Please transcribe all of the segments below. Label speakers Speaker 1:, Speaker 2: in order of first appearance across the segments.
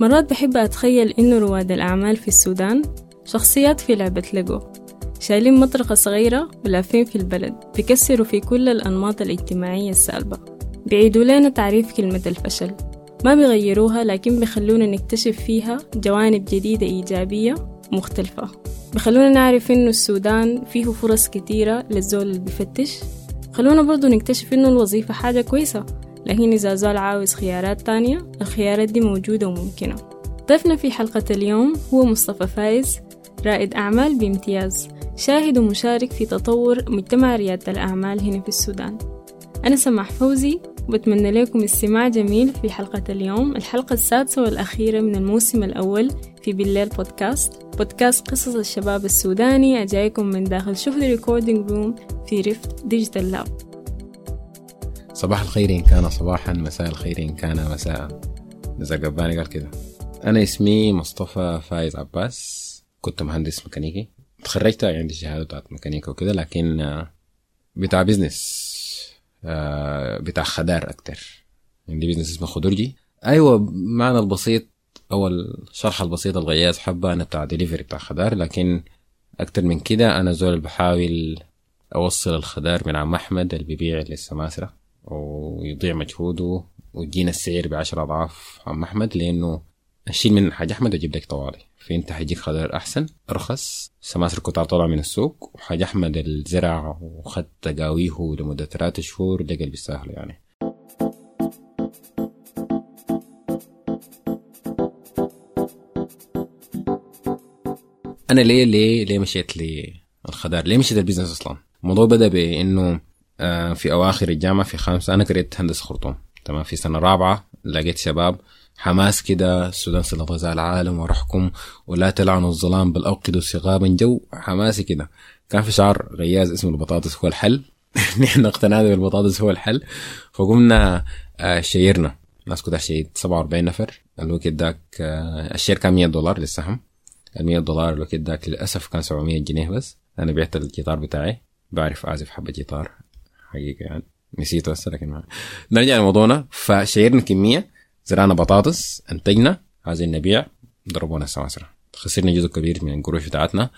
Speaker 1: مرات بحب أتخيل إنه رواد الأعمال في السودان شخصيات في لعبة ليجو شايلين مطرقة صغيرة ولافين في البلد بيكسروا في كل الأنماط الاجتماعية السالبة بيعيدوا لنا تعريف كلمة الفشل ما بيغيروها لكن بيخلونا نكتشف فيها جوانب جديدة إيجابية مختلفة بخلونا نعرف إنه السودان فيه فرص كتيرة للزول اللي بيفتش خلونا برضو نكتشف إنه الوظيفة حاجة كويسة. لكن إذا زول عاوز خيارات تانية الخيارات دي موجودة وممكنة. ضيفنا في حلقة اليوم هو مصطفى فايز رائد أعمال بامتياز شاهد ومشارك في تطور مجتمع ريادة الأعمال هنا في السودان. أنا سماح فوزي وبتمنى لكم استماع جميل في حلقة اليوم الحلقة السادسة والأخيرة من الموسم الأول في بالليل بودكاست. بودكاست قصص الشباب السوداني جايكم من داخل شغل recording room في Rift Digital Lab.
Speaker 2: صباح الخير إن كان صباحا مساء الخير إن كان مساء. نزار قباني قال كده. أنا اسمي مصطفى فايز عباس كنت مهندس ميكانيكي. تخرجت عندي شهادة بتاعت ميكانيكا وكده لكن آه، بتاع business آه، بتاع خدار أكتر. عندي business اسمه خدرجي. أيوة معنى البسيط أو الشرح البسيط الغياز حبة أنا بتاع ديليفري بتاع خدار. لكن أكتر من كده أنا زول بحاول أوصل الخدار من عم أحمد اللي بيبيع للسماسرة ويضيع مجهوده ويجينا السعر بعشر أضعاف عم أحمد لأنه أشيل من حاج أحمد وأجيب لك طوالي فأنت حيجيك خضار أحسن أرخص سماسر كتار طلع من السوق وحاج أحمد الزرع وخد تقاويه لمدة ثلاثة شهور لقى بالسهل يعني. أنا ليه ليه ليه مشيت للخضار؟ ليه مشيت ال business أصلا؟ الموضوع بدأ بإنه آه، في أواخر الجامعة في خامسة أنا قريت هندسة خرطوم. تمام؟ في سنة رابعة لقيت شباب حماس كده السودان غذاء العالم وأرحكم ولا تلعنوا الظلام بل أوقدوا ثقابا جو حماسي كده. كان في شعار غياز اسمه البطاطس هو الحل. نحن اقتنعنا بالبطاطس هو الحل. فقمنا آه، share نا. الناس كلها شيرت 47 نفر. الوقت ذاك آه، ال share كان 100 دولار للسهم. ال 100 دولار الوقت ذاك للأسف كان 700 جنيه بس. أنا بعت الجيتار بتاعي. بعرف أعزف حبة جيتار. حقيقة يعني. نسيته بس لكن نرجع لموضوعنا. فشيرنا كمية زرعنا بطاطس أنتجنا عايزين نبيع ضربونا السماسرة خسرنا جزء كبير من القروش بتاعتنا.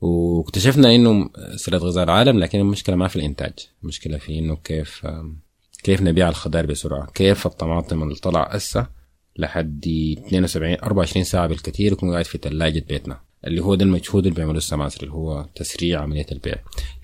Speaker 2: واكتشفنا إنه سلة غذاء العالم لكن المشكلة ما في الإنتاج. المشكلة في إنه كيف كيف نبيع الخضار بسرعة. كيف الطماطم اللي طلع هسه لحد 72 24 ساعة بالكثير يكون قاعد في ثلاجة بيتنا. اللي هو ده المجهود اللي بيعملوه السماسرة اللي هو تسريع عملية البيع.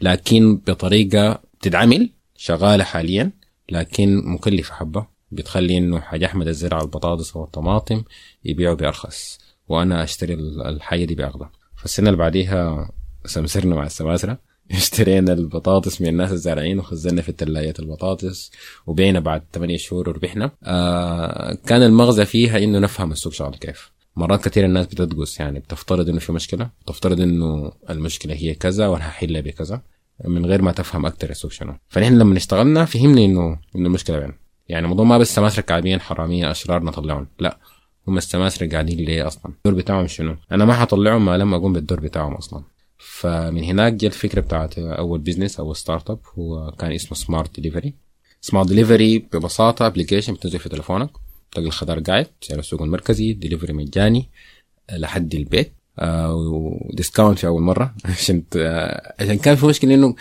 Speaker 2: لكن بطريقة بتدعمل شغالة حاليا لكن مكلفة حبة. بتخلي إنه حاجة أحمد الزرع البطاطس أو الطماطم يبيعوا بأرخص وأنا أشتري الحاجة دي باغلى فالسنة اللي بعديها سمسرنا مع السماسرة. اشترينا البطاطس من الناس الزارعين وخزنا في الثلاجات البطاطس وبعنا بعد 8 شهور وربحنا. آه كان المغزى فيها إنه نفهم السوق شغال كيف. مرات كثير الناس بتدقس يعني بتفترض إنه في مشكلة بتفترض إنه المشكلة هي كذا وأنا بكذا. من غير ما تفهم أكثر السوق شنو. فنحن لما اشتغلنا فهمنا انه إنه المشكلة وين. يعني الموضوع ما بس سماسرة كعبين حرامية أشرار نطلعهم لا هم السماسرة قاعدين ليه أصلا؟ الدور بتاعهم شنو؟ أنا ما حطلعهم ما لما أقوم بالدور بتاعهم أصلا. فمن هناك جاء الفكرة بتاعت أول business أو startup هو كان اسمه Smart Delivery Smart Delivery ببساطة application بتنزل في تليفونك تلقى الخضار قاعد سعر السوق المركزي ديليفري مجاني لحد البيت. و discount في أول مرة. عشان عشان كان في مشكلة إنه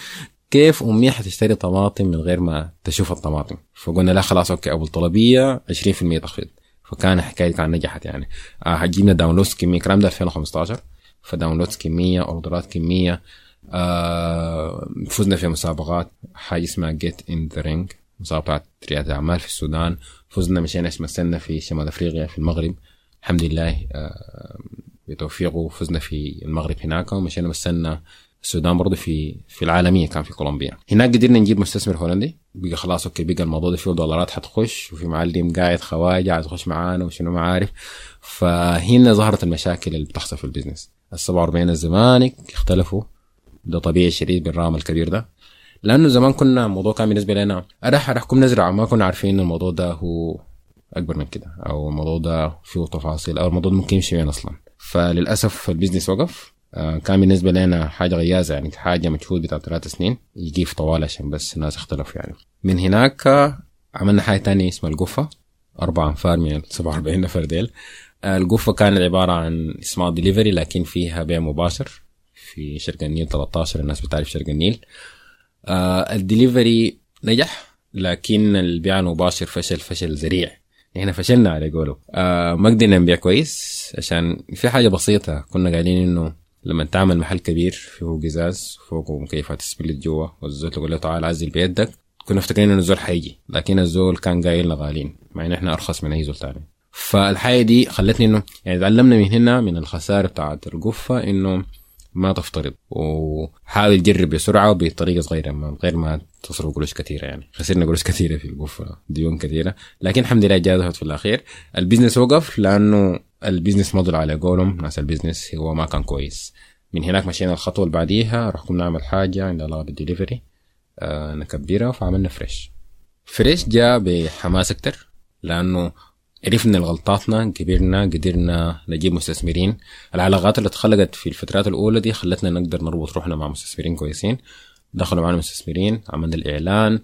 Speaker 2: كيف امي حتشتري طماطم من غير ما تشوف الطماطم؟ فقلنا لا خلاص okay أول طلبية 20% تخفيض. فكان حكاية كان نجحت يعني. آه downloads كمية. الكلام ده 2015 ف downloads كمية order ات كمية. آه فزنا في مسابقات. حاجة اسمها Get in the Ring مسابقة رياده اعمال في السودان. فزنا مشينا مثلنا في شمال أفريقيا في المغرب. الحمد لله آه بتوفيقه فزنا في المغرب هناك ومشينا مثلنا السودان برضه في في العالمية كان في كولومبيا. هناك قدرنا نجيب مستثمر هولندي. بقى خلاص okay بقى الموضوع ده فيه دولارات حتخش وفي معلم قاعد خواجة يخش معانا وشنو ما عارف. فهنا ظهرت المشاكل اللي بتحصل في ال business. ال 47 الزمالك اختلفوا. ده طبيعي شديد بالرقم الكبير ده. لأنه زمان كنا الموضوع كان بالنسبة لنا ارح ارحكم نزرع ما كنا عارفين الموضوع ده هو أكبر من كده أو الموضوع ده فيه تفاصيل أو الموضوع ممكن يمشي وين أصلا. فللأسف ال business وقف. آه، كان بالنسبة لنا حاجة غيازة يعني حاجة مجهود بتاع ثلاث سنين يجي في طوال عشان بس الناس اختلفوا يعني. من هناك عملنا حاجة تانية اسمها القفة أربع أنفار من ال 47 نفر ديل. القفة كانت عبارة عن اسمها ديليفري لكن فيها بيع مباشر في شرق النيل 13 الناس بتعرف شرق النيل. آه الدليفري نجح لكن البيع المباشر فشل فشل ذريع. إحنا فشلنا على قوله. آه ما قدرنا نبيع كويس عشان في حاجة بسيطة كنا قايلين إنه لما تعمل محل كبير فيه قزاز فوقه مكيفات split جوا والزول تقول له تعال عزل بيدك كنا مفتكرين إنه الزول حيجي لكن الزول كان قايل لنا غالين مع إن إحنا أرخص من أي زول تاني. فالحاجة دي خلتني إنه يعني تعلمنا من هنا من الخسارة بتاعت القفة إنه ما تفترض. وحاول تجرب بسرعة وبطريقة صغيرة من غير ما تصرف قروش كثيرة يعني. خسرنا قروش كثيرة في القفه ديون كثيرة. لكن الحمد لله جازفت في الأخير. ال business وقف لأنه ال business model على قولهم. ناس ال business هو ما كان كويس. من هناك مشينا الخطوة اللي بعديها رحنا نعمل حاجة عندها علاقه بالدليفري. آه نكبرها فعملنا Fresh Fresh جاء بحماس أكتر لأنه عرفنا غلطاتنا كبرنا قدرنا نجيب مستثمرين. العلاقات اللي اتخلقت في الفترات الأولى دي خلتنا نقدر نربط روحنا مع مستثمرين كويسين. دخلوا معنا مستثمرين عملنا الإعلان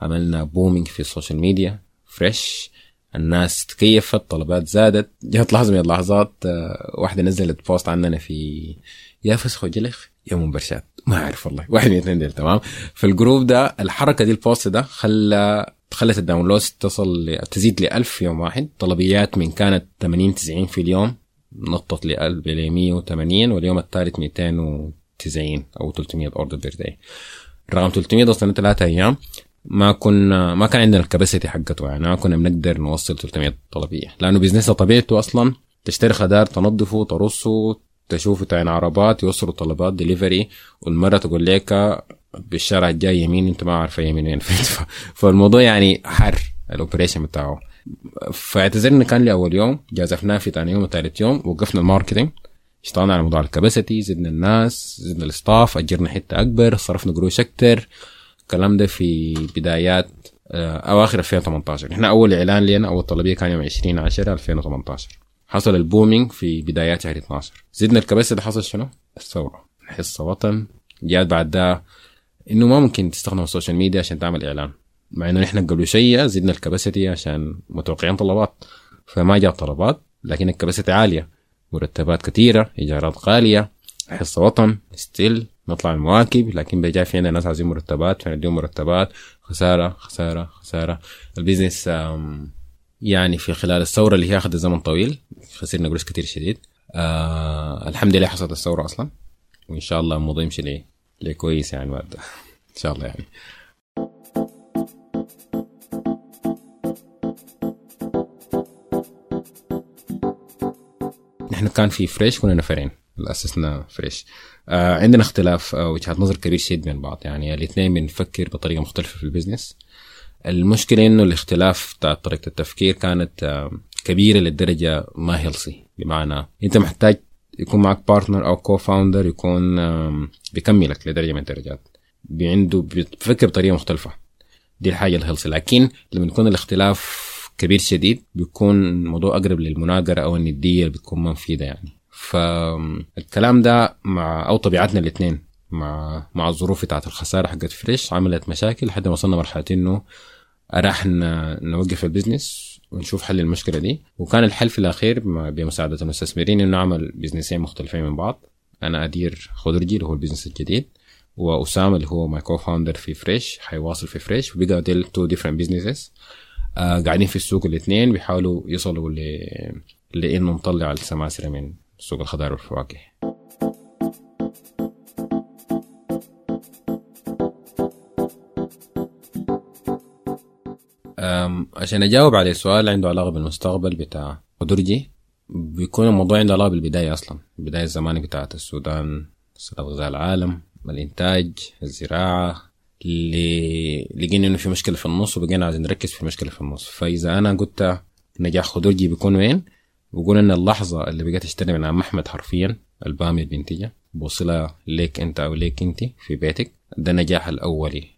Speaker 2: عملنا booming في ال social media Fresh الناس تكيفت طلبات زادت. جات لحظة من اللحظات آه، واحدة نزلت post عننا في يا فسخ وجلخ يا منبرشات. ما أعرف والله. واحد من الاثنين تمام؟ في ال group ده الحركة دي ال post ده خلى خلت ال download تصل تزيد ل 1000 يوم واحد. طلبيات من كانت 80 90 في اليوم نطت ل 180 واليوم الثالث 290 أو 300 order per day. رقم 300 أصلا ثلاثة أيام. ما كنا ما كان عندنا ال capacity حقته يعني ما كنا بنقدر نوصل 300 طلبية. لأنه business طبيعته أصلا تشتري خضار تنظفه ترصه تشوفه تعين عربات يوصلوا طلبات دليفري والمرة تقول لك بالشارع الجاي يمين انت ما عارفه يمين وين. فالموضوع يعني حر ال operation بتاعه. فاعتذرنا كان لأول يوم جازفناه في ثاني يوم وثالث يوم وقفنا ال marketing. اشتغلنا على موضوع ال capacity زدنا الناس زدنا ال staff أجرنا حتة أكبر صرفنا قروش أكتر. الكلام ده في بدايات آه، أواخر 2018 إحنا أول إعلان لنا أول طلبية كان يوم 20 10 2018 حصل ال booming في بدايات شهر 12 زدنا ال capacity حصل شنو؟ الثورة. حصه وطن. جات بعد ده إنه ما ممكن تستخدم ال social media عشان تعمل إعلان. مع إنه نحن قبل شيء زدنا ال capacity عشان متوقعين طلبات فما جاب طلبات لكن ال capacity عالية. مرتبات كثيرة إيجارات غالية حصة وطن still نطلع المواكب لكن بيجي في عندنا ناس عايزين مرتبات فنديهم مرتبات خسارة خسارة خسارة. ال business يعني في خلال الثورة اللي هي أخذت زمن طويل خسرنا قروش كثير شديد. آه الحمد لله حصلت الثورة أصلا وإن شاء الله الموضوع يمشي ليه كويس يعني بعد. إن شاء الله يعني. نحن كان في Fresh كنا نفرين. اسسنا Fresh آه عندنا اختلاف آه وجهات نظر كبير شديد بين بعض. يعني الاثنين بنفكر بطريقة مختلفة في ال business المشكلة إنه الاختلاف بتاع طريقة التفكير كانت آه كبيرة للدرجه ما healthy بمعنى أنت محتاج يكون معك partner أو co-founder يكون بيكملك لدرجة من الدرجات. عنده بيفكر بطريقة مختلفة. دي الحاجة ال healthy لكن لما يكون الاختلاف كبير شديد بيكون الموضوع أقرب للمناقرة أو النديه اللي بتكون مفيده يعني. فالكلام ده مع أو طبيعتنا الاثنين مع مع الظروف بتاعت الخسارة حقت Fresh عملت مشاكل لحد ما وصلنا مرحلة إنه راح نوقف ال business ونشوف حل المشكلة دي. وكان الحل في الأخير بمساعدة المستثمرين إنه نعمل بزنسين مختلفين من بعض. أنا أدير خضرجي اللي هو ال business الجديد وأسامة اللي هو my co-founder في Fresh حيواصل في Fresh وبقى ديل two different businesses قاعدين في السوق الاثنين بيحاولوا يصلوا ل لإنه نطلع السماسرة من سوق الخضار والفواكه. عشان أجاوب على السؤال عنده علاقة بالمستقبل بتاع قدرجي بيكون الموضوع عنده علاقة بالبداية أصلا. البدايه الزماني بتاعت السودان سلطه غذاء العالم الإنتاج الزراعة اللي لقينا إنه في مشكلة في النص وبقينا عايزين نركز في المشكلة في النص. فإذا أنا قلت نجاح خضرجي بيكون وين؟ بقول إن اللحظة اللي بقيت أشتري من عم احمد حرفيا البامية بنتيجه بوصلها ليك أنت أو ليك انت في بيتك ده النجاح الأولي.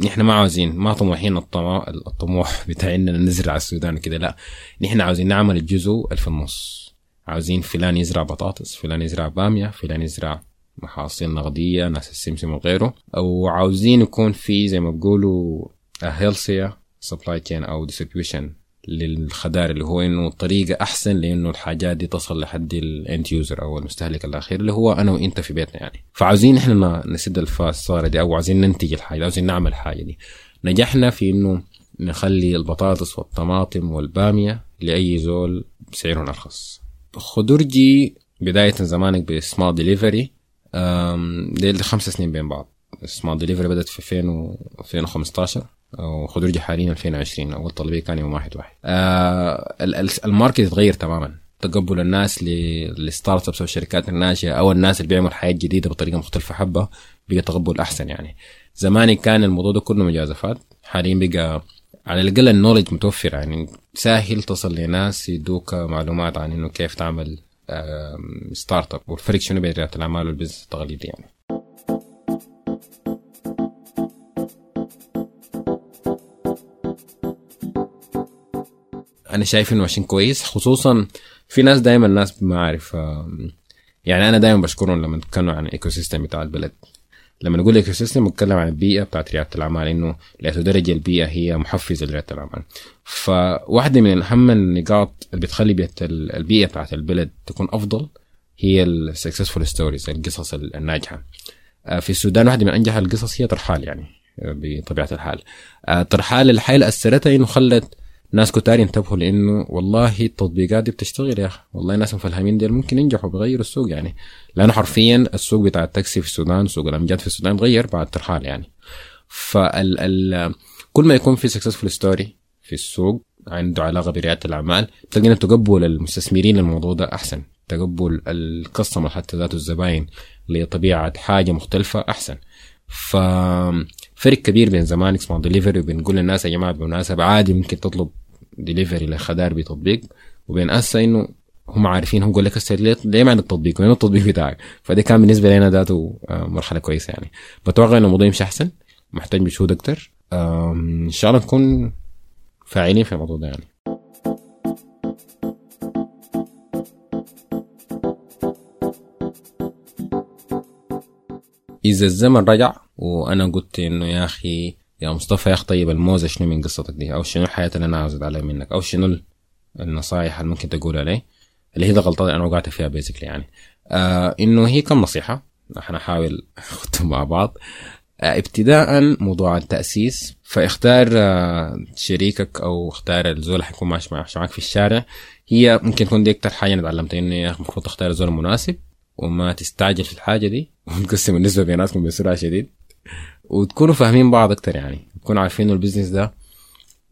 Speaker 2: نحن ما عاوزين ما طموحين الطموح, بتاع اننا نزرع السودان كده لا. نحن عاوزين نعمل الجزء اللي في النص. عاوزين فلان يزرع بطاطس فلان يزرع بامية فلان يزرع محاصيل نقدية ناس السمسم وغيره. أو عاوزين يكون في زي ما بيقولوا healthier supply chain أو distribution للخدار اللي هو إنه طريقة أحسن لإنه الحاجات دي تصل لحد الإند يوزر أو المستهلك الأخير اللي هو أنا وإنت في بيتنا يعني. فعاوزين إحنا نسد الفاصله دي أو عاوزين ننتج الحاجة عاوزين نعمل الحاجة دي. نجحنا في إنه نخلي البطاطس والطماطم والبامية لأي زول بسعرهم ارخص خضرجي بداية زمانك ب Smart Delivery دي خمس سنين بين بعض. Smart Delivery بدأت في 2015 وخضرجي حاليا 2020 أول طلبية كان يوم واحد واحد. آه ال market اتغير تماما. تقبل الناس لل startups أو الشركات الناشئة أو الناس اللي بيعملوا حاجة جديدة بطريقة مختلفة حبة بقى تقبل أحسن يعني. زمان كان الموضوع ده كله مجازفات. حاليا بقى على الأقل ال knowledge متوفر يعني. سهل تصل لناس يدوك معلومات عن إنه كيف تعمل startup والفرق شنو بين رياده الاعمال وال business التقليدي يعني. أنا شايف إنه ماشيين كويس خصوصا في ناس دائما الناس ما أعرف يعني أنا دائما بشكرهم لما نتكلموا عن ال ecosystem بتاع البلد. لما نقول ecosystem بنتكلم عن البيئة بتاعت ريادة الأعمال إنه لأي درجة البيئة هي محفزة لريادة الأعمال. فواحدة من أهم النقاط اللي بتخلي بيئة البيئة بتاعت البلد تكون أفضل هي ال successful stories القصص الناجحة. آه، في السودان واحدة من أنجح القصص هي ترحال يعني آه، بطبيعة الحال. آه، ترحال الحاجة اللي أثرتها إنه خلت ناس كتار ينتبهوا لأنه والله التطبيقات دي بتشتغل يا أخي. والله ناس مفهمين دي ممكن ينجحوا بيغيروا السوق يعني. لأنه حرفيا السوق بتاع التاكسي في السودان سوق الأمجاد في السودان تغير بعد ترحال يعني. فال ال كل ما يكون في successful story في السوق عنده علاقة بريادة الأعمال تلقينا تقبل المستثمرين للموضوع ده أحسن. تقبل ال customer حتى ذاته الزباين لطبيعة حاجة مختلفة أحسن. ف فرق كبير بين زمان Smart Delivery وبنقول للناس يا جماعة بالمناسبه عادي ممكن تطلب ديليفري لخدار بتطبيق وبين اسا إنه هم عارفين هم يقول لك ليه؟ ما عندك تطبيق؟ وين التطبيق بتاعك؟ فده كان بالنسبة لنا ذاته آه، مرحلة كويسة يعني. بتوقع إنه الموضوع يمشي أحسن محتاج مجهود أكتر. إن شاء الله نكون فاعلين في الموضوع ده يعني. إذا الزمن رجع وأنا قلت إنه يا أخي يا مصطفى يا أخي طيب الموزة شنو من قصتك دي؟ أو شنو الحياة اللي أنا عاوز عليها منك؟ أو شنو النصائح اللي ممكن تقول عليه؟ اللي هي الغلطات اللي أنا وقعت فيها بيزكلي يعني. آه إنه هي كم نصيحة؟ إحنا نحاول نخدهم مع بعض. آه ابتداء موضوع التأسيس فاختار آه شريكك أو اختار الزول اللي حيكون معك في الشارع. هي ممكن تكون دي أكتر حاجة أنا تعلمتها إنه المفروض تختار الزول المناسب وما تستعجل في الحاجة دي وتقسم النسبة بيناتكم بسرعة شديد. وتكونوا فاهمين بعض أكتر يعني. تكونوا عارفين إنه البيزنس ده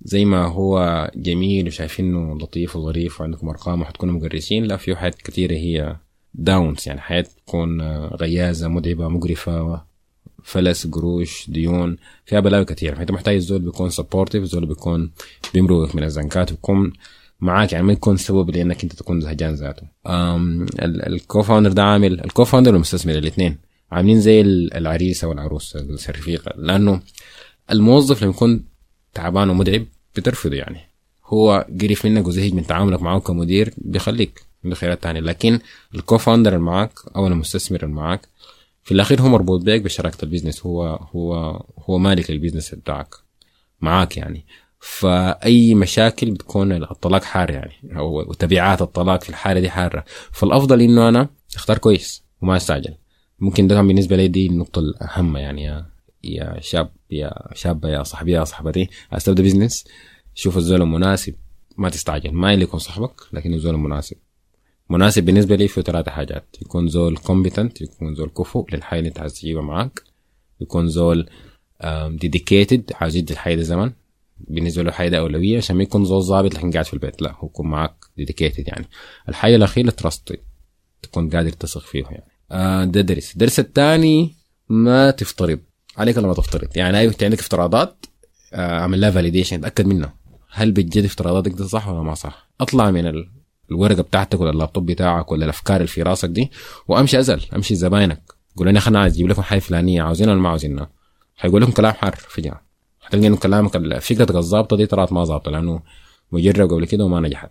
Speaker 2: زي ما هو جميل وشايفينه لطيف وظريف وعندكم أرقام وحتكونوا مقرسين لا في حاجات كثيره هي downs يعني. حياة تكون غيازة متعبة مقرفة فلس قروش ديون فيها بلاوي كثير فأنت محتاج زول بيكون supportive زول بيكون بيمرق من الزنكات ويكون معاك يعني. ما يكون سبب لأنك أنت تكون زهجان ذاته. ال co-founder ده عامل ال co-founder والمستثمر الاثنين عاملين زي العريس أو العروس الرفيقه لأنه الموظف لما يكون تعبان ومتعب بترفضه يعني. هو قرف منك وزهج من تعاملك معه كمدير بيخليك عنده خيارات تانية. لكن ال co-founder اللي معاك أو المستثمر اللي معاك في الأخير هو مربوط بيك بشراكة ال business. هو هو هو مالك لل business بتاعك معاك يعني. فأي مشاكل بتكون الطلاق حار يعني أو تبعات الطلاق في الحالة دي حارة. فالأفضل إنه أنا أختار كويس وما أستعجل. ممكن ده بالنسبة لي دي النقطة الأهم يعني يا شاب يا شابة يا صاحبي يا صاحبتي. عايز تبدا business شوف الزول المناسب. ما تستعجل. ما اللي يكون صاحبك لكن الزول المناسب. مناسب بالنسبة لي في ثلاثة حاجات. يكون زول competent يكون زول كفو للحاجه اللي انت عايز تجيبها معاك. يكون زول dedicated عايز يدي الحاجة دي زمن. بالنسبة له حاجة أولوية عشان ما يكون زول ظابط لكن قاعد في البيت. لا هو يكون معاك dedicated يعني. الحاجة الاخيره trust تكون قادر تثق فيه يعني. آه ده درس. الدرس الثاني ما تفترض. عليك لما تفترض؟ يعني أيوه أنت عندك افتراضات آه، أعمل لها validation اتاكد منها. هل بجد افتراضاتك دي صح ولا ما صح؟ أطلع من الورقة بتاعتك ولا اللابتوب بتاعك ولا الأفكار اللي في راسك دي وأمشي أنزل أمشي زباينك. قول لنا خلينا عايز أجيب لكم حاجة فلانية عاوزينها ولا ما عاوزينها؟ حيقول لكم كلام حار فجأة. حتلقى إنه كلامك فكرتك الظابطه دي طلعت ما ظابطه لأنه مجرب قبل كده وما نجحت.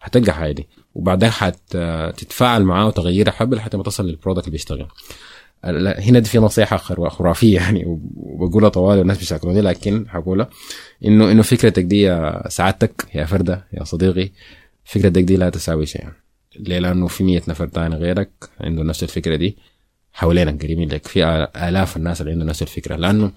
Speaker 2: حتلقى حاجة دي وبعدين حتتفاعل معاه وتغيرها حبل حتى ما تصل للبرودكت اللي بيشتغل. هنا دي في نصيحة خرافية يعني وبقولها طوال والناس بيشاكلوني لكن حقولها انه إنه فكرتك دي يا سعادتك يا فردة يا صديقي فكرتك دي لا تساوي شيء ليه؟ لأنه في مية نفر تاني غيرك عنده نفس الفكرة دي حوالينك قريبين لك. في آلاف الناس اللي عندهم نفس الفكرة. لأنه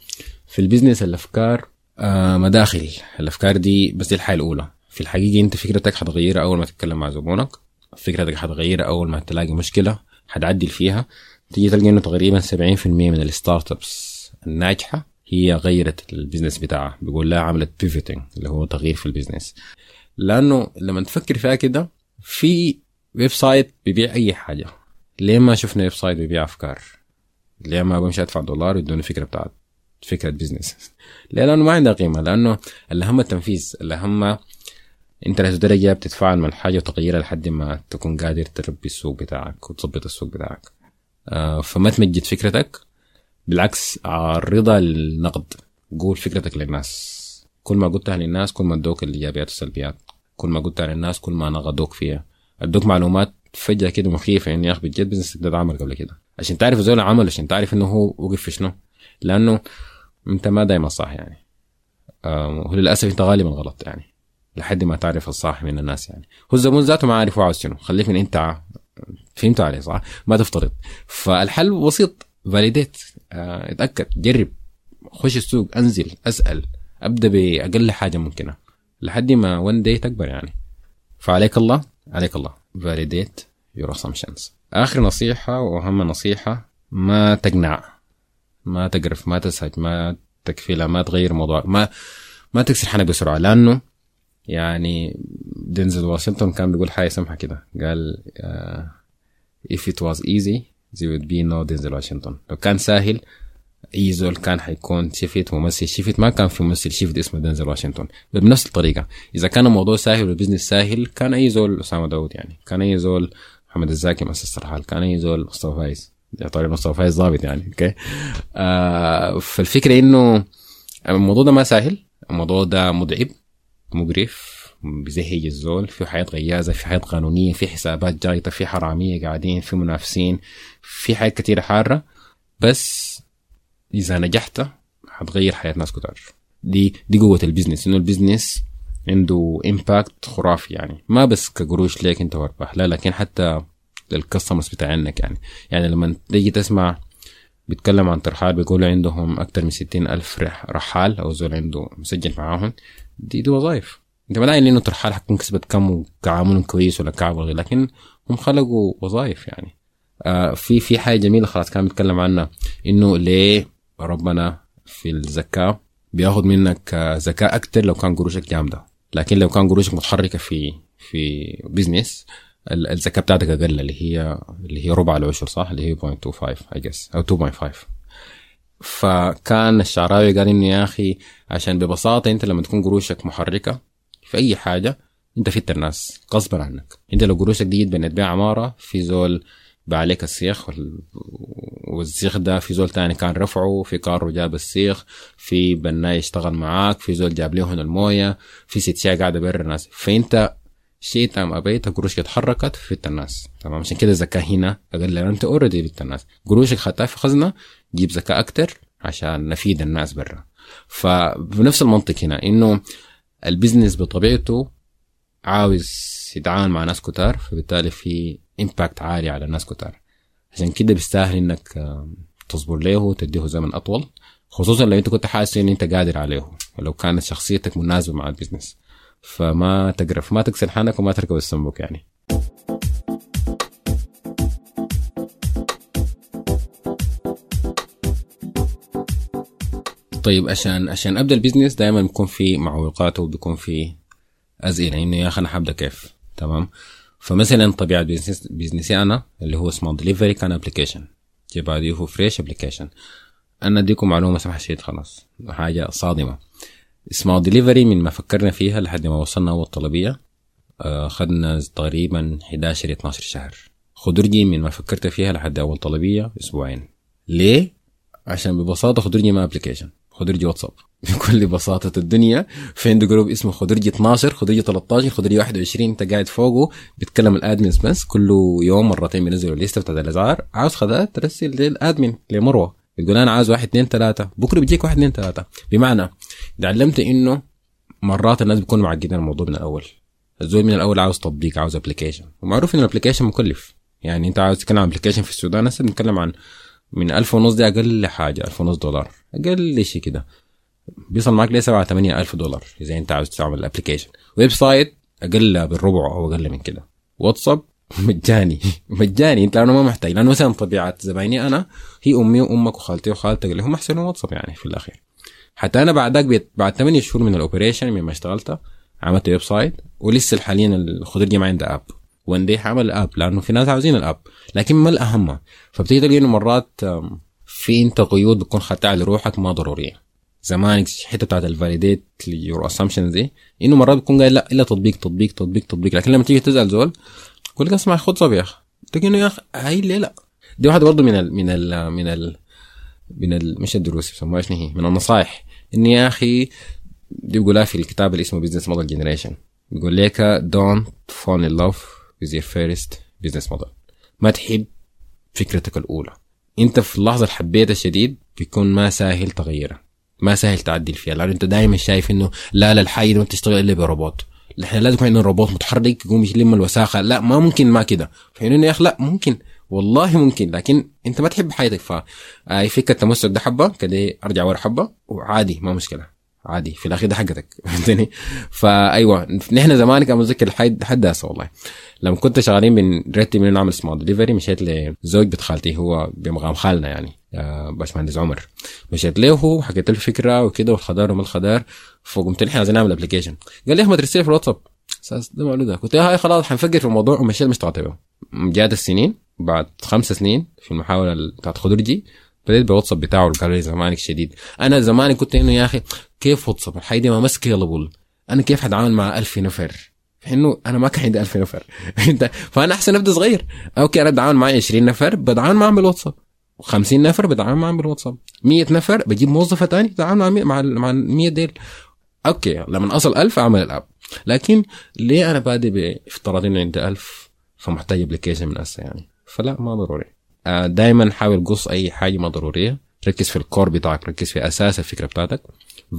Speaker 2: في ال business الأفكار آه مداخل. الأفكار دي بس دي الحاجة الأولى. في الحقيقة أنت فكرتك حتغيرها أول ما تتكلم مع زبونك فكرتك حتغيرها أول ما تلاقي مشكلة حتعدل فيها تيجي تلقى إنه تقريبا 70% من ال startups الناجحة هي غيرت ال business بتاعها بيقول لها عملت pivoting اللي هو تغيير في ال business. لأنه لما تفكر فيها كده في website بيبيع أي حاجة. ليه ما شفنا website بيبيع أفكار؟ ليه ما بمشي ادفع دولار يدوني فكرة بتاعت فكرة ليه لأنه ما عندها قيمة لأنه الاهم التنفيذ الاهم انت لهذه الدرجه بتتفاعل مع الحاجة وتغيرها لحد ما تكون قادر تربي السوق بتاعك وتظبط السوق بتاعك. آه فما تمجد فكرتك بالعكس عرضها للنقد قول فكرتك للناس. كل ما قلتها للناس كل ما ادوك الإيجابيات والسلبيات. كل ما قلتها للناس كل ما نقدوك فيها. ادوك معلومات فجأة كده مخيفة اني يا أخي بجد بزنس ده عمل قبل كده. عشان تعرف زول عمل عشان تعرف إنه هو وقف في شنو. لأنه أنت ما دايما صح يعني. آه وللأسف أنت غالبا غلط يعني. لحد ما تعرف الصح من الناس يعني. هو الزبون ذاته ما عارف هو عاوز شنو. خليك من أنت فهمت عليه صح؟ ما تفترض. فالحل بسيط. validate آه اتأكد. جرب. خش السوق. أنزل. أسأل. أبدأ بأقل حاجة ممكنة. لحد ما one day تكبر يعني. فعليك الله. عليك الله. validate your assumptions آخر نصيحة وأهم نصيحة. ما تقنع. ما تقرف. ما تسهج ما تكفيلها ما تغير موضوع. ما ما تكسر حنك بسرعة. لأنه يعني دينزل واشنطن كان بيقول حاجة سمحة كده. قال uh, if it was easy there would be no دينزل واشنطن. لو كان سهل أي زول كان حيكون شفت ممثل. شفت ما كان في ممثل شفت اسمه دينزل واشنطن. بنفس الطريقة. إذا كان الموضوع سهل والبزنس سهل كان أي زول أسامة داود يعني. كان أي زول محمد الزاكي مؤسس الرحال كان أي زول مصطفى فايز. طارق مصطفى فايز ضابط يعني أوكي آه فالفكرة إنه الموضوع ده ما سهل. الموضوع ده متعب. مقرف بزهج الزول في حياة غيازة في حياة قانونية في حسابات جايطة في حرامية قاعدين في منافسين في حاجات كتيرة حارة. بس إذا نجحت حتغير حياة ناس كتار. دي دي قوة البزنس إنه البزنس عنده impact خرافي يعني. ما بس كقروش ليك أنت وأرباح لا لكن حتى لل customers بتاعينك يعني. يعني لما تيجي تسمع بيتكلم عن ترحال بيقولوا عندهم أكتر من ستين ألف رحال أو زول عنده مسجل معاهم. دي دي وظائف. انت ما داعي انه ترحال حتكون كسبت كم وكعامل كويس ولا كعب ولا لكن هم خلقوا وظائف يعني. آه في في حاجة جميلة خلاص كان بيتكلم عنها إنه ليه ربنا في الزكاة بياخد منك زكاة أكتر لو كان قروشك جامدة. لكن لو كان قروشك متحركة في في business الزكاة بتاعتك أقل اللي هي اللي هي ربع العشر صح؟ اللي هي 0.25 I guess أو 2.5 فكان الشعراوي قال انه يا أخي عشان ببساطة أنت لما تكون قروشك محركة في أي حاجة أنت فت الناس غصبا عنك. أنت لو قروشك دي بنت بيع عمارة في زول باع عليك السيخ والسيخ ده في زول تاني كان رفعه في كارو جاب السيخ في بناي يشتغل معاك في زول جاب لهم الموية في ست قاعدة برا الناس. فأنت شئت ام ابيت قروشك اتحركت فت الناس تمام؟ عشان كده الزكاه هنا أقل لأن أنت already فت الناس قروشك خدتها في خزنة جيب زكاه أكتر عشان نفيد الناس برا. فبنفس المنطق هنا إنه ال business بطبيعته عاوز يتعامل مع ناس كتار فبالتالي في impact عالي على الناس كتار. عشان كده بيستاهل إنك تصبر له وتديه زمن أطول خصوصا لو أنت كنت حاسس إن أنت قادر عليه ولو كانت شخصيتك مناسبة مع ال business. فما تقرف ما تكسر حالك وما تركب السنبك يعني. طيب عشان عشان أبدأ ال business دائما بيكون في معوقات وبيكون في اسئله إنه يا أخي أنا حابدأ كيف؟ تمام؟ فمثلا طبيعة business business ي أنا اللي هو اسمه دليفري كان application جي بعديه هو fresh application أنا أديكم معلومة سمح شيء خلاص. حاجة صادمة. اسمه دليفري من ما فكرنا فيها لحد ما وصلنا أول طلبية. اخذنا تقريبا 11 12 شهر. خضرجي من ما فكرت فيها لحد أول طلبية أسبوعين. ليه؟ عشان ببساطة خضرجي ما application خضرجي واتساب. بكل بساطة الدنيا. في عنده group اسمه خضرجي 12 خضرجي 13 خضرجي 21 انت قاعد فوقه بيتكلم ال admins بس. كل يوم مرتين بينزلوا الليسته بتاعت الاسعار عاوز خضار ترسل لل admin لمروة. بتقول أنا عاوز واحد اثنين ثلاثة بكرة بيجيك واحد اثنين ثلاثة بمعنى تعلمت إنه مرات الناس بيكونوا معقدين الموضوع من الأول. الزول من الأول عاوز تطبيق عاوز application ومعروف إن ال application مكلف. يعني أنت عاوز تتكلم عن application في السودان هسه بنتكلم عن من ألف ونص دي أقل حاجة ألف ونص دولار. أقل شيء كده. بيصل معك ل 7 8 ألف دولار؟ إذا أنت عاوز تعمل ال application website أقل بالربع أو أقل من كده. واتساب مجاني. مجاني. أنت أنا ما محتاج. لأنه مثلا طبيعة زبايني أنا هي أمي وأمك وخالتي وخالتك اللي هم احسن واتساب يعني في الأخير. حتى أنا بعدك بعد 8 شهور من ال operation من ما اشتغلت عملت website ولسه حاليا الخضرجي ما عندها app. one day حعمل app لأنه في ناس عاوزين ال app لكن ما الأهم. فبتيجي تلقى إنه مرات في أنت قيود بتكون خدتها لروحك ما ضرورية. زمان الحته بتاعت ال validate your assumptions دي إنه مرات بتكون قايل لا إلا تطبيق تطبيق تطبيق تطبيق. لكن لما تيجي تسأل زول يقول لك اسمع خد صبي يا أخي تقول انه يا أخي هاي ليه لا. دي واحدة برضه من ال من ال من ال من مش الدروس بيسموها شنو هي؟ من النصائح. إني يا أخي دي بيقولها في الكتاب اللي اسمه Business Model Generation بيقول لك don't fall in love with your first business model. ما تحب فكرتك الأولى. أنت في اللحظة اللي حبيتها شديد بيكون ما سهل تغيرها ما سهل تعدل فيها. لأنه أنت دائما شايف إنه لا لا الحاجة دي ما تشتغل إلا بروبوت إحنا لازم يكون عندنا روبوت متحرك يقوم يلم الوساخه لا ما ممكن ما كده. فهنا يا أخي؟ لا ممكن. والله ممكن لكن انت ما تحب حاجتك. ف فكرة التمسك ده حبة كده أرجع ورا حبة وعادي ما مشكلة. عادي في الأخير ده حقتك. فهمتني؟ فايوه نحن زمان كان متذكر لحد حد والله. لما كنت شغالين بنرتب انه نعمل smart delivery مشيت لزوج بنت خالتي هو بمقام خالنا يعني باشمهندس عمر. مشيت له وحكيت له الفكرة وكده والخضار وما الخضار. فقمت نحن عايزين نعمل application قال لي أحمد رسالة في الواتساب. أساس ده مولودة قلت له هاي خلاص حنفكر في الموضوع. ومشيت مش تعطيه جات السنين بعد خمس سنين في المحاولة بتاعت خضرجي بديت بالواتساب بتاعه قال لي زمانك شديد. أنا زماني كنت إنه يا أخي كيف واتساب؟ الحاجة دي ما scalable أنا كيف حتعامل مع ألف نفر؟ إنه أنا ما كان عندي 1000 نفر. انت فأنا أحسن ابدا صغير. okay أنا بتعامل معي 20 نفر بتعامل معهم بالواتساب. 50 نفر بتعامل معهم بالواتساب. 100 نفر بجيب موظفة ثاني بتعامل مع مع ال 100 ديل. okay لما أصل 1000 أعمل ال app. لكن ليه أنا بادئ بإفتراض إنه عندي 1000 فمحتاج application من هسه يعني. فلا ما ضروري. دائما حاول قص أي حاجة ما ضرورية. ركز في ال core بتاعك ركز في أساس الفكرة بتاعتك.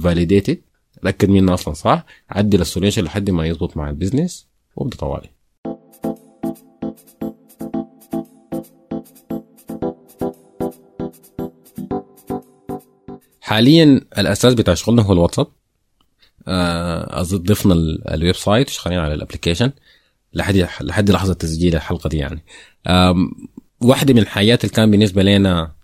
Speaker 2: validate it تاكد منه أصلا صح؟ عدل ال solution لحد ما يظبط مع ال business وابدأ طوالي. حاليا الأساس بتاع شغلنا هو الواتساب. آه ضفنا ال website وشغالين على ال application لحد لحد لحظة تسجيل الحلقة دي يعني. واحدة من الحاجات اللي كان بالنسبة لنا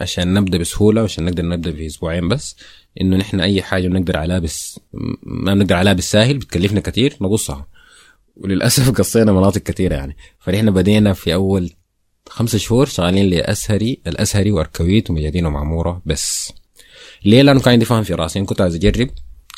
Speaker 2: عشان نبدأ بسهولة وعشان نقدر نبدأ في أسبوعين بس إنه نحن أي حاجة بنقدر عليها بس ما بنقدر عليها بالساهل بتكلفنا كثير نقصها. وللأسف قصينا مناطق كثيره يعني. فنحن بدينا في أول خمسة شهور شغالين الأزهري الأزهري وأركويت وميادين ومعمورة بس. ليه؟ لأنه كان عندي فهم في رأسي كنت عايز أجرب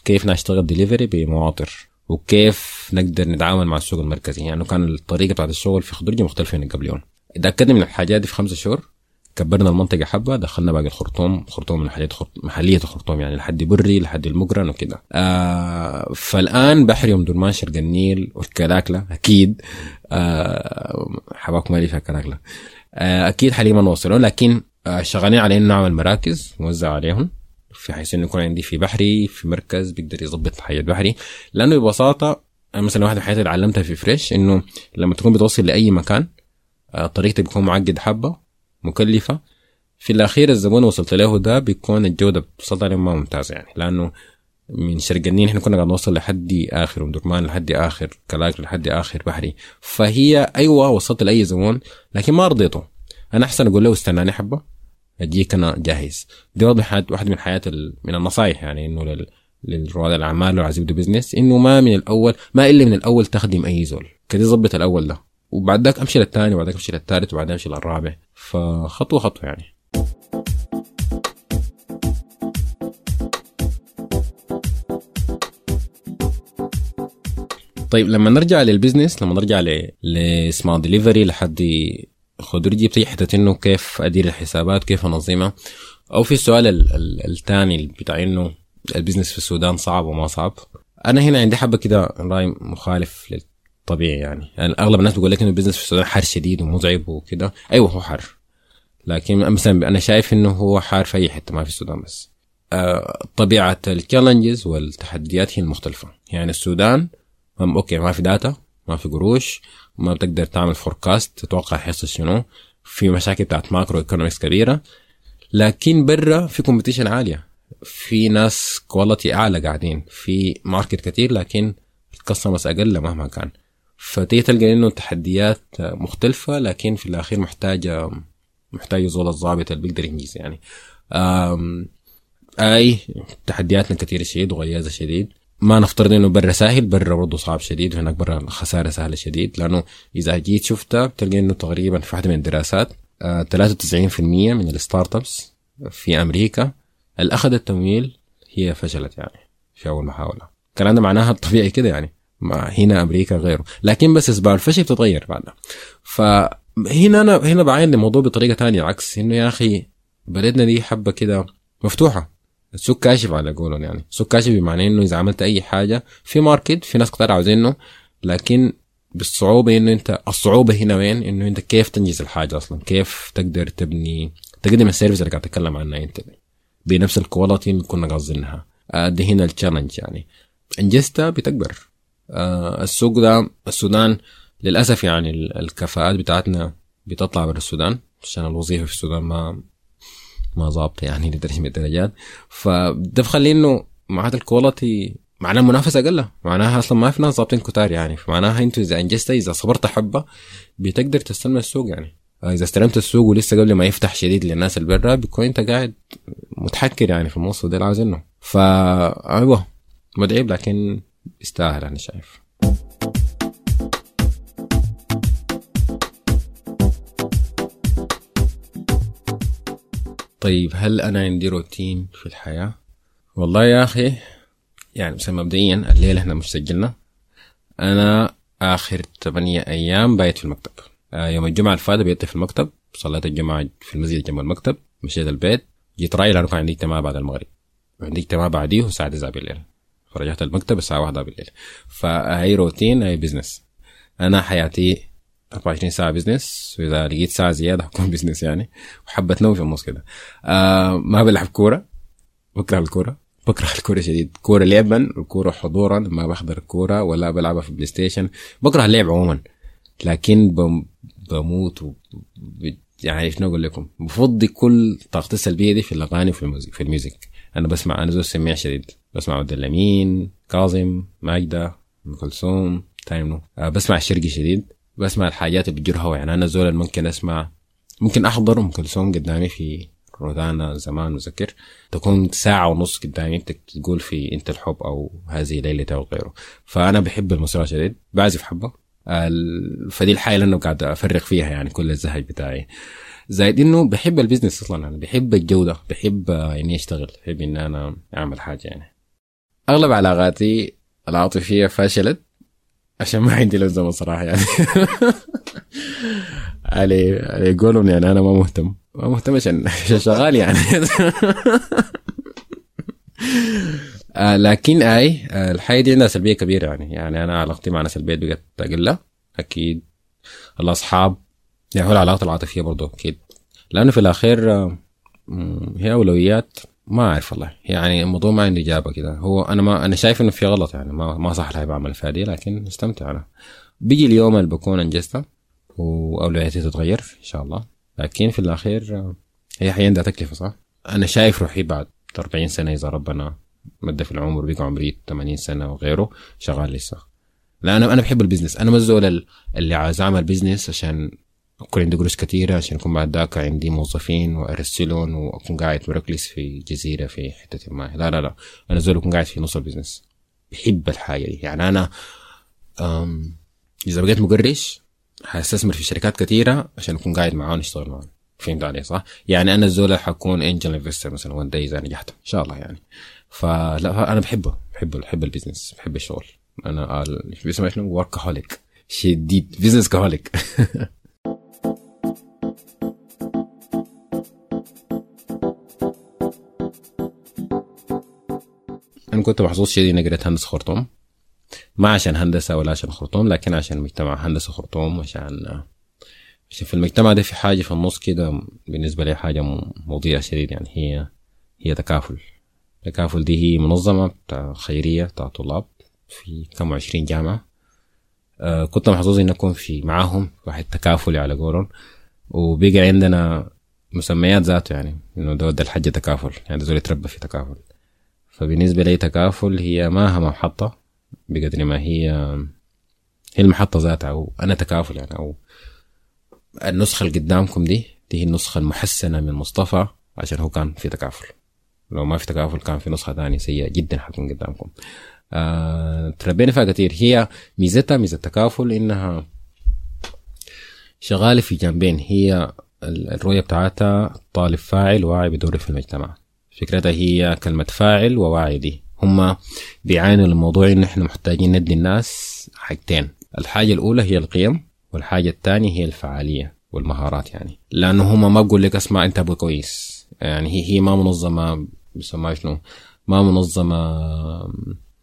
Speaker 2: كيف نشتغل ديليفري بمواطر. وكيف نقدر نتعامل مع السوق المركزي. يعني كان الطريقة بتاعت الشغل في خضرجي مختلفة من قبل يوم. اتاكدنا من الحاجات دي في خمسة شهور. كبرنا المنطقة حبة دخلنا باقي الخرطوم خرطوم من محلية خرطوم محلية الخرطوم يعني لحد بري لحد المقرن وكده. آه فالآن بحري أم درمان شرق النيل والكلاكلة أكيد. آه حباكم مالي في الكلاكلة آه أكيد حاليا ما نوصلون لكن آه شغالين على إنه نعمل مراكز نوزع عليهم. في حيث إنه يكون عندي في بحري في مركز بيقدر يظبط حاجة بحري. لأنه ببساطة مثلا واحدة من الحاجات اللي علمتها في فريش إنه لما تكون بتوصل لأي مكان آه طريقتك بتكون معقد حبة مكلفة. في الأخير الزبون وصلت له ده بيكون الجودة بتوصل عليه ما ممتازه يعني. لأنه من شرق النيل إحنا كنا قاعد نوصل لحد آخر ام درمان لحد آخر كلاك لحد آخر بحري. فهي أيوه وصلت لأي زبون لكن ما رضيته. أنا أحسن أقول له استناني حبة. اجيك أنا جاهز. دي واحد واحد من حياة من النصائح يعني إنه لل للرواد الأعمال عايز يبدوا بزنس إنه ما من الأول ما إلا من الأول تخدم أي زول. كده ظبط الأول ده. وبعد ذاك أمشي للثاني وبعد ذاك أمشي للثالث وبعدين أمشي للرابع. فخطوة خطوة يعني. طيب لما نرجع لل business لما نرجع ل smart delivery لحد خضرجي بتيجي حتة إنه كيف أدير الحسابات كيف أنظمها؟ أو في السؤال الثاني بتاع إنه ال business في السودان صعب وما صعب. أنا هنا عندي حبة كده رأي مخالف للطبيعي يعني. يعني أغلب الناس بيقول لك إنه ال business في السودان حر شديد ومزعج وكده. أيوه هو حر. لكن مثلا أنا شايف إنه هو حار في أي حتة ما في السودان بس. آه طبيعة ال challenges والتحديات هي المختلفة. يعني السودان okay ما في data ما في قروش ما بتقدر تعمل forecast تتوقع حيصل شنو. في مشاكل بتاعت macroeconomics كبيرة. لكن برا في competition عالية. في ناس quality أعلى قاعدين. في market كتير لكن ال customers أقل مهما كان. فتيجي تلقى إنه التحديات مختلفة لكن في الأخير محتاجه محتاج زول الضابط اللي بيقدر ينجز يعني. أي تحدياتنا كثيره شديد وغيازة شديد. ما نفترض إنه برا سهل برا برضه صعب شديد وهناك برا الخساره سهلة شديد. لأنه إذا جيت شفتها بتلقى إنه تقريبا في واحدة من الدراسات 93% آه، من ال startups في أمريكا اللي اخذت تمويل هي فشلت يعني في أول محاولة. الكلام ده معناها الطبيعي كده يعني. ما هنا أمريكا غيره. لكن بس إسباب الفشل بتتغير بعدها. فهنا أنا هنا بعاين الموضوع بطريقة تانية عكس إنه يا أخي بلدنا دي حبة كده مفتوحة. السوق كاشف على قولهم يعني. السوق كاشف بمعنى إنه إذا عملت أي حاجة في market في ناس كتير عاوزينه لكن بالصعوبة إنه أنت الصعوبة هنا وين؟ إنه أنت كيف تنجز الحاجة أصلا؟ كيف تقدر تبني؟ تقدم ال service اللي قاعد تتكلم عنها أنت. بنفس ال quality اللي كنا قاصدينها. آه دي هنا ال challenge يعني. إنجزتها بتكبر. آه السوق ده السودان للأسف يعني الكفاءات بتاعتنا بتطلع من السودان. عشان الوظيفة في السودان ما ما ظابطة يعني لدرجة من الدرجات. فده بخلي إنه معناتها الكواليتي معناها المنافسه أقل معناها أصلا ما في ناس ظابطين كتار يعني. فمعناها انت إذا انجزت إذا صبرت حبة بتقدر تستلم السوق يعني. إذا استلمت السوق ولسه قبل ما يفتح شديد للناس اللي برا بيكون أنت قاعد متحكر يعني في الموضوع ده اللي عاوزينه. فا أيوه متعب لكن يستاهل أنا شايف. طيب هل أنا عندي روتين في الحياة؟ والله يا أخي يعني مثلا مبدئيا الليلة إحنا مش سجلنا. أنا آخر ثمانية أيام بايت في المكتب. آه يوم الجمعة الفاتت بيت في المكتب. صليت الجمعة في المسجد جنب المكتب مشيت البيت جيت راجع لأنه كان عندي اجتماع بعد المغرب. عندي اجتماع بعديه الساعة 9 بالليل فرجعت المكتب الساعة 1 بالليل فهي روتين هي business أنا حياتي 24 ساعة business وإذا لقيت ساعة زيادة حكون business يعني. وحبة نوم في النص كده آه ما بلعب كورة بكره الكورة بكره الكورة شديد. كورة لعبا وكوره حضورا ما بحضر كورة ولا بلعبها في بلاي ستيشن بكره اللعب عموما. لكن بموت و... يعني شنو أقول لكم؟ بفضي كل طاقتي السلبية دي في الأغاني وفي الموسيقى في ال music. أنا بسمع أنا زول سميع شديد. بسمع عبد كاظم ماجدة أم كلثوم تايمنو أه بسمع الشرقي شديد. بسمع الحاجات اللي بتجرها يعني أنا زول ممكن أسمع ممكن احضر ام كلثوم قدامي في روتانا زمان مذكر تكون ساعة ونص قدامي تقول في أنت الحب أو هذه ليلة أو غيره. فأنا بحب الموسيقى شديد بعزف حبة. فدي الحاجة اللي أنا قاعد أفرغ فيها يعني كل الزهج بتاعي. زائد إنه بحب ال business أصلا أنا بحب الجودة بحب إني أشتغل بحب ان أنا أعمل حاجة يعني. أغلب علاقاتي العاطفية فشلت. عشان ما عندي لزمه صراحة يعني. علي يقولون يعني أنا ما مهتم. ما مهتم عشان شغال يعني. آه لكن أي آه الحياة دي عندها سلبية كبيرة يعني. يعني أنا علاقتي مع ناس البيت بقت أقل أكيد. الاصحاب يعني هو العلاقات العاطفية برضو أكيد. لأنه في الأخير آه هي أولويات. ما أعرف والله. يعني الموضوع ما عندي إجابة كده. هو أنا ما أنا شايف إنه في غلط يعني. ما ما صح اللي بعمل فيها دي لكن استمتع أنا. بيجي اليوم اللي بكون أنجزته وأولوياتي تتغير إن شاء الله. لكن في الأخير هي حي عندها تكلفة صح؟ أنا شايف روحي بعد 40 سنة إذا ربنا مد في العمر بقى عمري 80 سنة وغيره شغال لسه. لا أنا أنا بحب ال business. أنا الزول اللي عايز أعمل business عشان اكون عندي قروش كثيرة عشان يكون بعد ذاك عندي موظفين وأرسلهم وأكون قاعد مركلس في جزيرة في حتة ما. لا لا لا. أنا زول أكون قاعد في نص ال business بحب الحاجة دي. يعني أنا أم إذا بقيت مقرش حأستثمر في شركات كثيرة عشان أكون قاعد معاهم اشتغل معاهم. فهمت علي صح؟ يعني أنا الزول حكون angel investor مثلا one day إذا نجحت إن شاء الله يعني. فلا أنا بحبه بحب بحب ال business بحب الشغل. أنا بيسمع شنو؟ وركهوليك شديد. بزنس كهوليك أنا كنت محظوظ شديد إني قريت هندسة خرطوم. ما عشان هندسة ولا عشان خرطوم لكن عشان مجتمع هندسة خرطوم عشان عشان في المجتمع ده في حاجة في النص كده بالنسبة لي حاجة مضيئة شديد يعني هي هي تكافل. تكافل دي هي منظمة بتاع خيرية بتاع طلاب في كم وعشرين جامعة. آه كنت محظوظ إني أكون في معاهم واحد تكافلي على قولهم. وبقى عندنا مسميات ذاته يعني إنه ده, ده الحج تكافل يعني زول يتربى في تكافل. فبالنسبة لي تكافل هي ما هي محطة بقدر ما هي هي المحطة ذاتها أو أنا تكافل يعني أو النسخة اللي قدامكم دي دي هي النسخة المحسنة من مصطفى عشان هو كان في تكافل. لو ما في تكافل كان في نسخة ثانية سيئة جدا حتكون قدامكم. آه تربينا فيها كثير. هي ميزتها ميزة التكافل إنها شغالة في جنبين هي الرؤية بتاعتها طالب فاعل واعي بدوره في المجتمع. فكرتها هي كلمة فاعل وواعي دي هم بيعانوا الموضوع ان إحنا محتاجين ندي الناس حاجتين. الحاجة الأولى هي القيم والحاجة الثانية هي الفعالية والمهارات يعني. لأنه هم ما بقول لك اسمع أنت أبو كويس. يعني هي هي ما منظمة بيسموها شنو؟ ما منظمة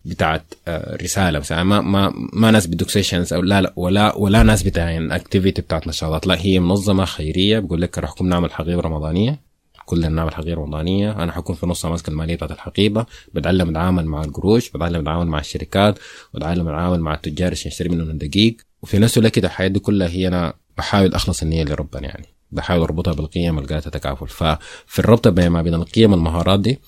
Speaker 2: بتاعت آه، رسالة مثلا ما ما ما ناس بدوك sessions أو لا لا ولا ولا ناس بتاعين activity بتاعت نشاطات. لا هي منظمة خيرية. بقول لك رحكم نعمل حقيبه رمضانية. كلنا نعمل حقيبه رمضانيه أنا حكون في نص ماسك المالية بتاعت الحقيبة. بتعلم أتعامل مع القروش بتعلم أتعامل مع الشركات بتعلم أتعامل مع التجار عشان اشتري منهم الدقيق. وفي نفس الوقت الحاجات دي كلها هي أنا بحاول أخلص النية لربنا يعني. بحاول أربطها بالقيم اللي تكافل ففي الربط ما بين القيم والمهارات دي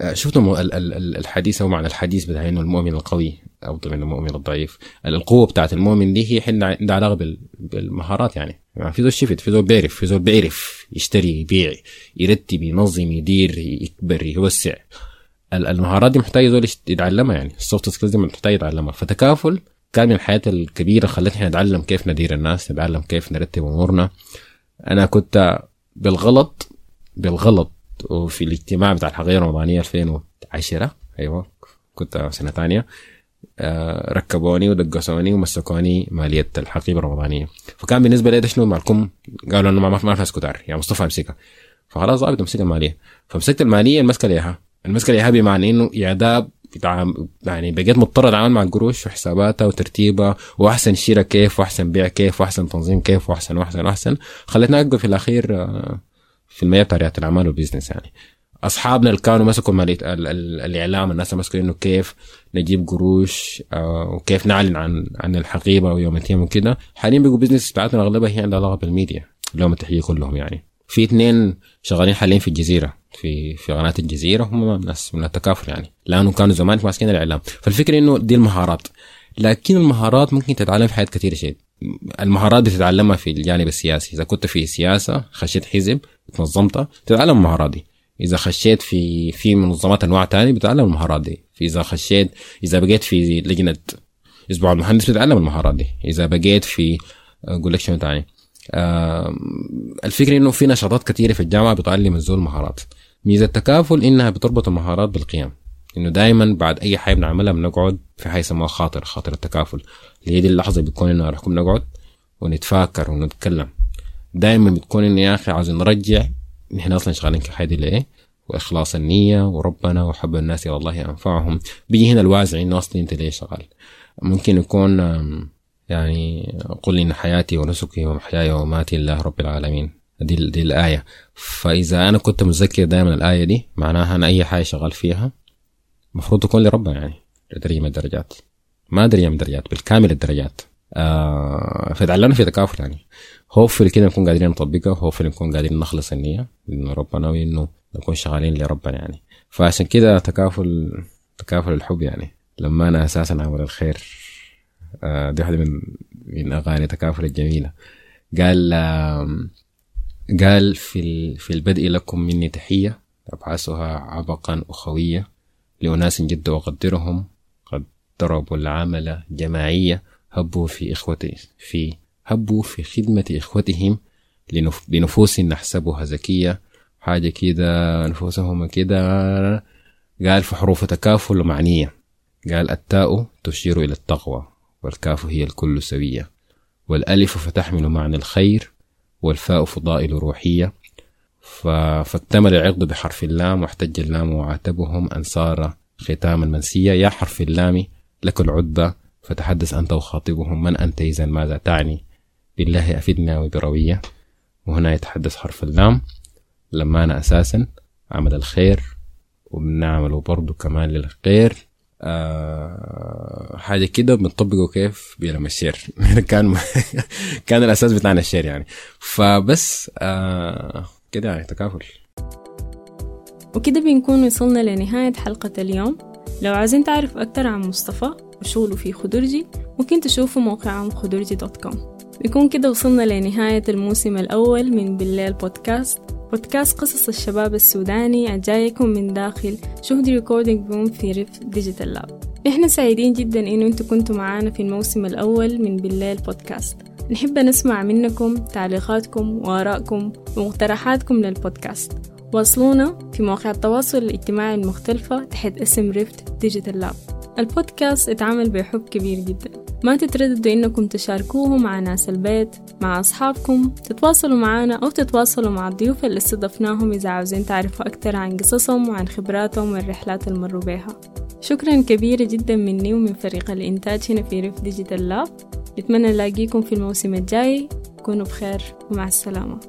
Speaker 2: آه، شفتوا الحديث أو معنى الحديث بتاع إنه المؤمن القوي أو من المؤمن الضعيف. القوة بتاعت المؤمن دي هي عندها علاقة بالمهارات يعني. يعني في زول شفت في زول بيعرف في زول بيعرف يشتري يبيع يرتب ينظم يدير يكبر يوسع. المهارات دي محتاجة زول يتعلمها يعني. ال soft skills دي محتاج يتعلمها. فتكافل كان من الحاجات الكبيرة خلتني نتعلم كيف ندير الناس نتعلم كيف نرتب أمورنا. أنا كنت بالغلط بالغلط وفي الاجتماع بتاع الحقيقة الرمضانية 2010 أيوة كنت سنة ثانية آه، ركبوني ودقسوني ومسكوني مالية الحقيبة الرمضانية فكان بالنسبة لي شنو معكم قالوا إنه ما في ناس كتار. يا مصطفى أمسكها. فخلاص ضابط أمسك المالية. فمسكت المالية المسكة ليها. المسكة ليها بمعنى إنه اعداد يعني بقيت مضطر اتعامل مع القروش وحساباتها وترتيبها. وأحسن شراء كيف؟ وأحسن بيع كيف؟ وأحسن تنظيم كيف؟ واحسن واحسن وأحسن. خلتني أقف في الأخير آه، في المجال بتاع ريادة الأعمال وال business يعني. أصحابنا اللي كانوا مسكوا مالية الإعلام الناس مسكوا إنه كيف نجيب قروش آه، وكيف نعلن عن عن الحقيبة ويوم اليتيم وكده. حاليا بقوا business بتاعتنا أغلبها هي عندها علاقه بالميديا لهم التحيه كلهم يعني. في اثنين شغالين حاليا في الجزيرة في في قناة الجزيرة هم ناس من التكافل يعني. لأنه كانوا زمان ماسكين الإعلام. فالفكرة إنه دي المهارات. لكن المهارات ممكن تتعلم في حاجات كثيرة شديد. المهارات بتتعلمها في الجانب السياسي. إذا كنت في سياسة خشيت حزب تنظمتها تتعلم المهارات دي. إذا خشيت في في منظمات أنواع تانية بتتعلم المهارات دي. في إذا خشيت إذا بقيت في لجنة أسبوع المهندس بتتعلم المهارات دي. إذا بقيت في أقول لك شنو تاني. آه الفكرة إنه في نشاطات كثيره في الجامعة بتعلم الزول مهارات ميزة التكافل إنها بتربط المهارات بالقيم. إنه دائما بعد أي حاجة بنعملها بنقعد في حاجة يسموها خاطر خاطر التكافل. اللي هي دي اللحظة بتكون إنه رحكم نقعد ونتفاكر ونتكلم. دائما بتكون إنه يا أخي عاوزين نرجع نحن أصلا شغالين لايه وإخلاص النية وربنا وحب الناس والله أنفعهم. بيجي هنا الوازع إنه أصلا أنت ليه شغال؟ ممكن يكون يعني قل إن حياتي ونسكي ومحياي وماتي لله رب العالمين. دي دي الآية. فإذا أنا كنت مذكر دائما الآية دي معناها أنا أي حاجة شغال فيها المفروض تكون لربنا يعني. من الدرجات. ما درجه من الدرجات بالكامل الدرجات. آه فتعلمنا في تكافل يعني. هوفل كده نكون قادرين نطبقها هوفل نكون قادرين نخلص النية إنه ربنا وإنه نكون شغالين لربنا يعني. فعشان كده تكافل تكافل الحب يعني. لما أنا أساسا أعمل الخير آه دي واحدة من من أغاني تكافل الجميلة. قال قال في في البدء لكم مني تحية أبعثها عبقا أخوية لأناس جد أقدرهم قد ضربوا العمل جماعية. هبوا في إخوتي في هبوا في خدمة إخوتهم بنفوس نحسبها ذكية حاجة كده نفوسهم كده قال في حروف تكافل معنية. قال التاء تشير إلى التقوى والكاف هي الكل سوية. والألف فتحمل معنى الخير والفاء فضائل روحية. فاكتمل العقد بحرف اللام واحتج اللام وعاتبهم أن صار ختام المنسية يا حرف اللام لك العدة فتحدث أنت وخاطبهم من أنت إذا؟ ماذا تعني؟ بالله أفدنا وبروية. وهنا يتحدث حرف اللام لما أنا أساسا. عمل الخير وبنعمله برضو كمان للخير. آه حاجة كده بنطبقه كيف؟ بلما الشير كان كان الأساس بتاعنا الشير يعني. فبس آه كده يعني تكافل.
Speaker 1: وكده بنكون وصلنا لنهاية حلقة اليوم. لو عايزين تعرف أكتر عن مصطفى وشغله في خدرجي ممكن تشوفوا موقعهم خدرجي dot com بيكون كده وصلنا لنهاية الموسم الأول من بالليل بودكاست بودكاست قصص الشباب السوداني الجايكم من داخل. شهد recording room في Rift Digital Lab إحنا سعيدين جدا انو أنتوا كنتوا معانا في الموسم الأول من بالليل بودكاست نحب نسمع منكم تعليقاتكم وآرائكم ومقترحاتكم للبودكاست واصلونا في مواقع التواصل الاجتماعي المختلفة تحت اسم Rift Digital Lab البودكاست اتعمل بحب كبير جدا. ما تترددوا إنكم تشاركوه مع ناس البيت مع أصحابكم تتواصلوا معنا أو تتواصلوا مع الضيوف اللي استضفناهم إذا عاوزين تعرفوا أكتر عن قصصهم وعن خبراتهم والرحلات اللي مروا بيها. شكرا كبيرة جدا مني ومن فريق الإنتاج هنا في ريف ديجيتال لاب. نتمنى نلاقيكم في الموسم الجاي. كونوا بخير ومع السلامة.